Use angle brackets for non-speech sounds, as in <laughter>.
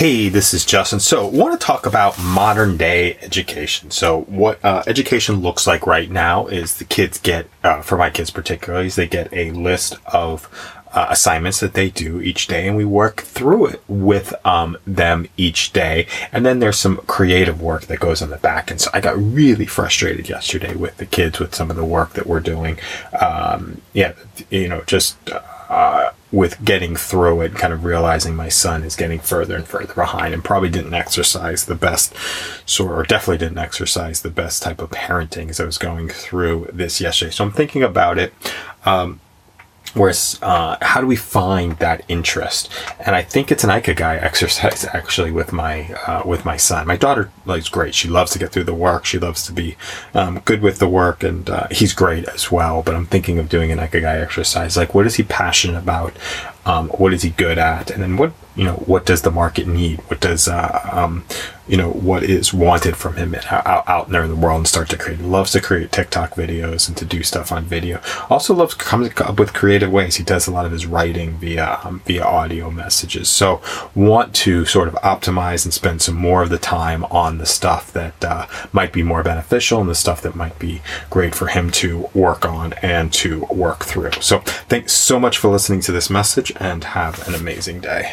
Hey, this is Justin. So, I want to talk about modern day education. So, what uh, education looks like right now is the kids get, uh, for my kids particularly, is they get a list of uh, assignments that they do each day, and we work through it with um, them each day. And then there's some creative work that goes on the back. And so, I got really frustrated yesterday with the kids with some of the work that we're doing. Um, yeah, you know, just. Uh, with getting through it, kind of realizing my son is getting further and further behind and probably didn't exercise the best sort or definitely didn't exercise the best type of parenting as I was going through this yesterday. So I'm thinking about it. Um, Whereas, uh, how do we find that interest? And I think it's an Ikigai exercise <laughs> actually with my uh, with my son. My daughter likes great. She loves to get through the work. She loves to be um, good with the work, and uh, he's great as well. But I'm thinking of doing an Ikigai exercise. Like, what is he passionate about? Um, what is he good at? And then what you know what does the market need? What does uh, um, you know what is wanted from him out, out there in the world and start to create. He loves to create TikTok videos and to do stuff on video. Also loves comes up with creative ways. He does a lot of his writing via um, via audio messages. So want to sort of optimize and spend some more of the time on the stuff that uh, might be more beneficial and the stuff that might be great for him to work on and to work through. So thanks so much for listening to this message and have an amazing day.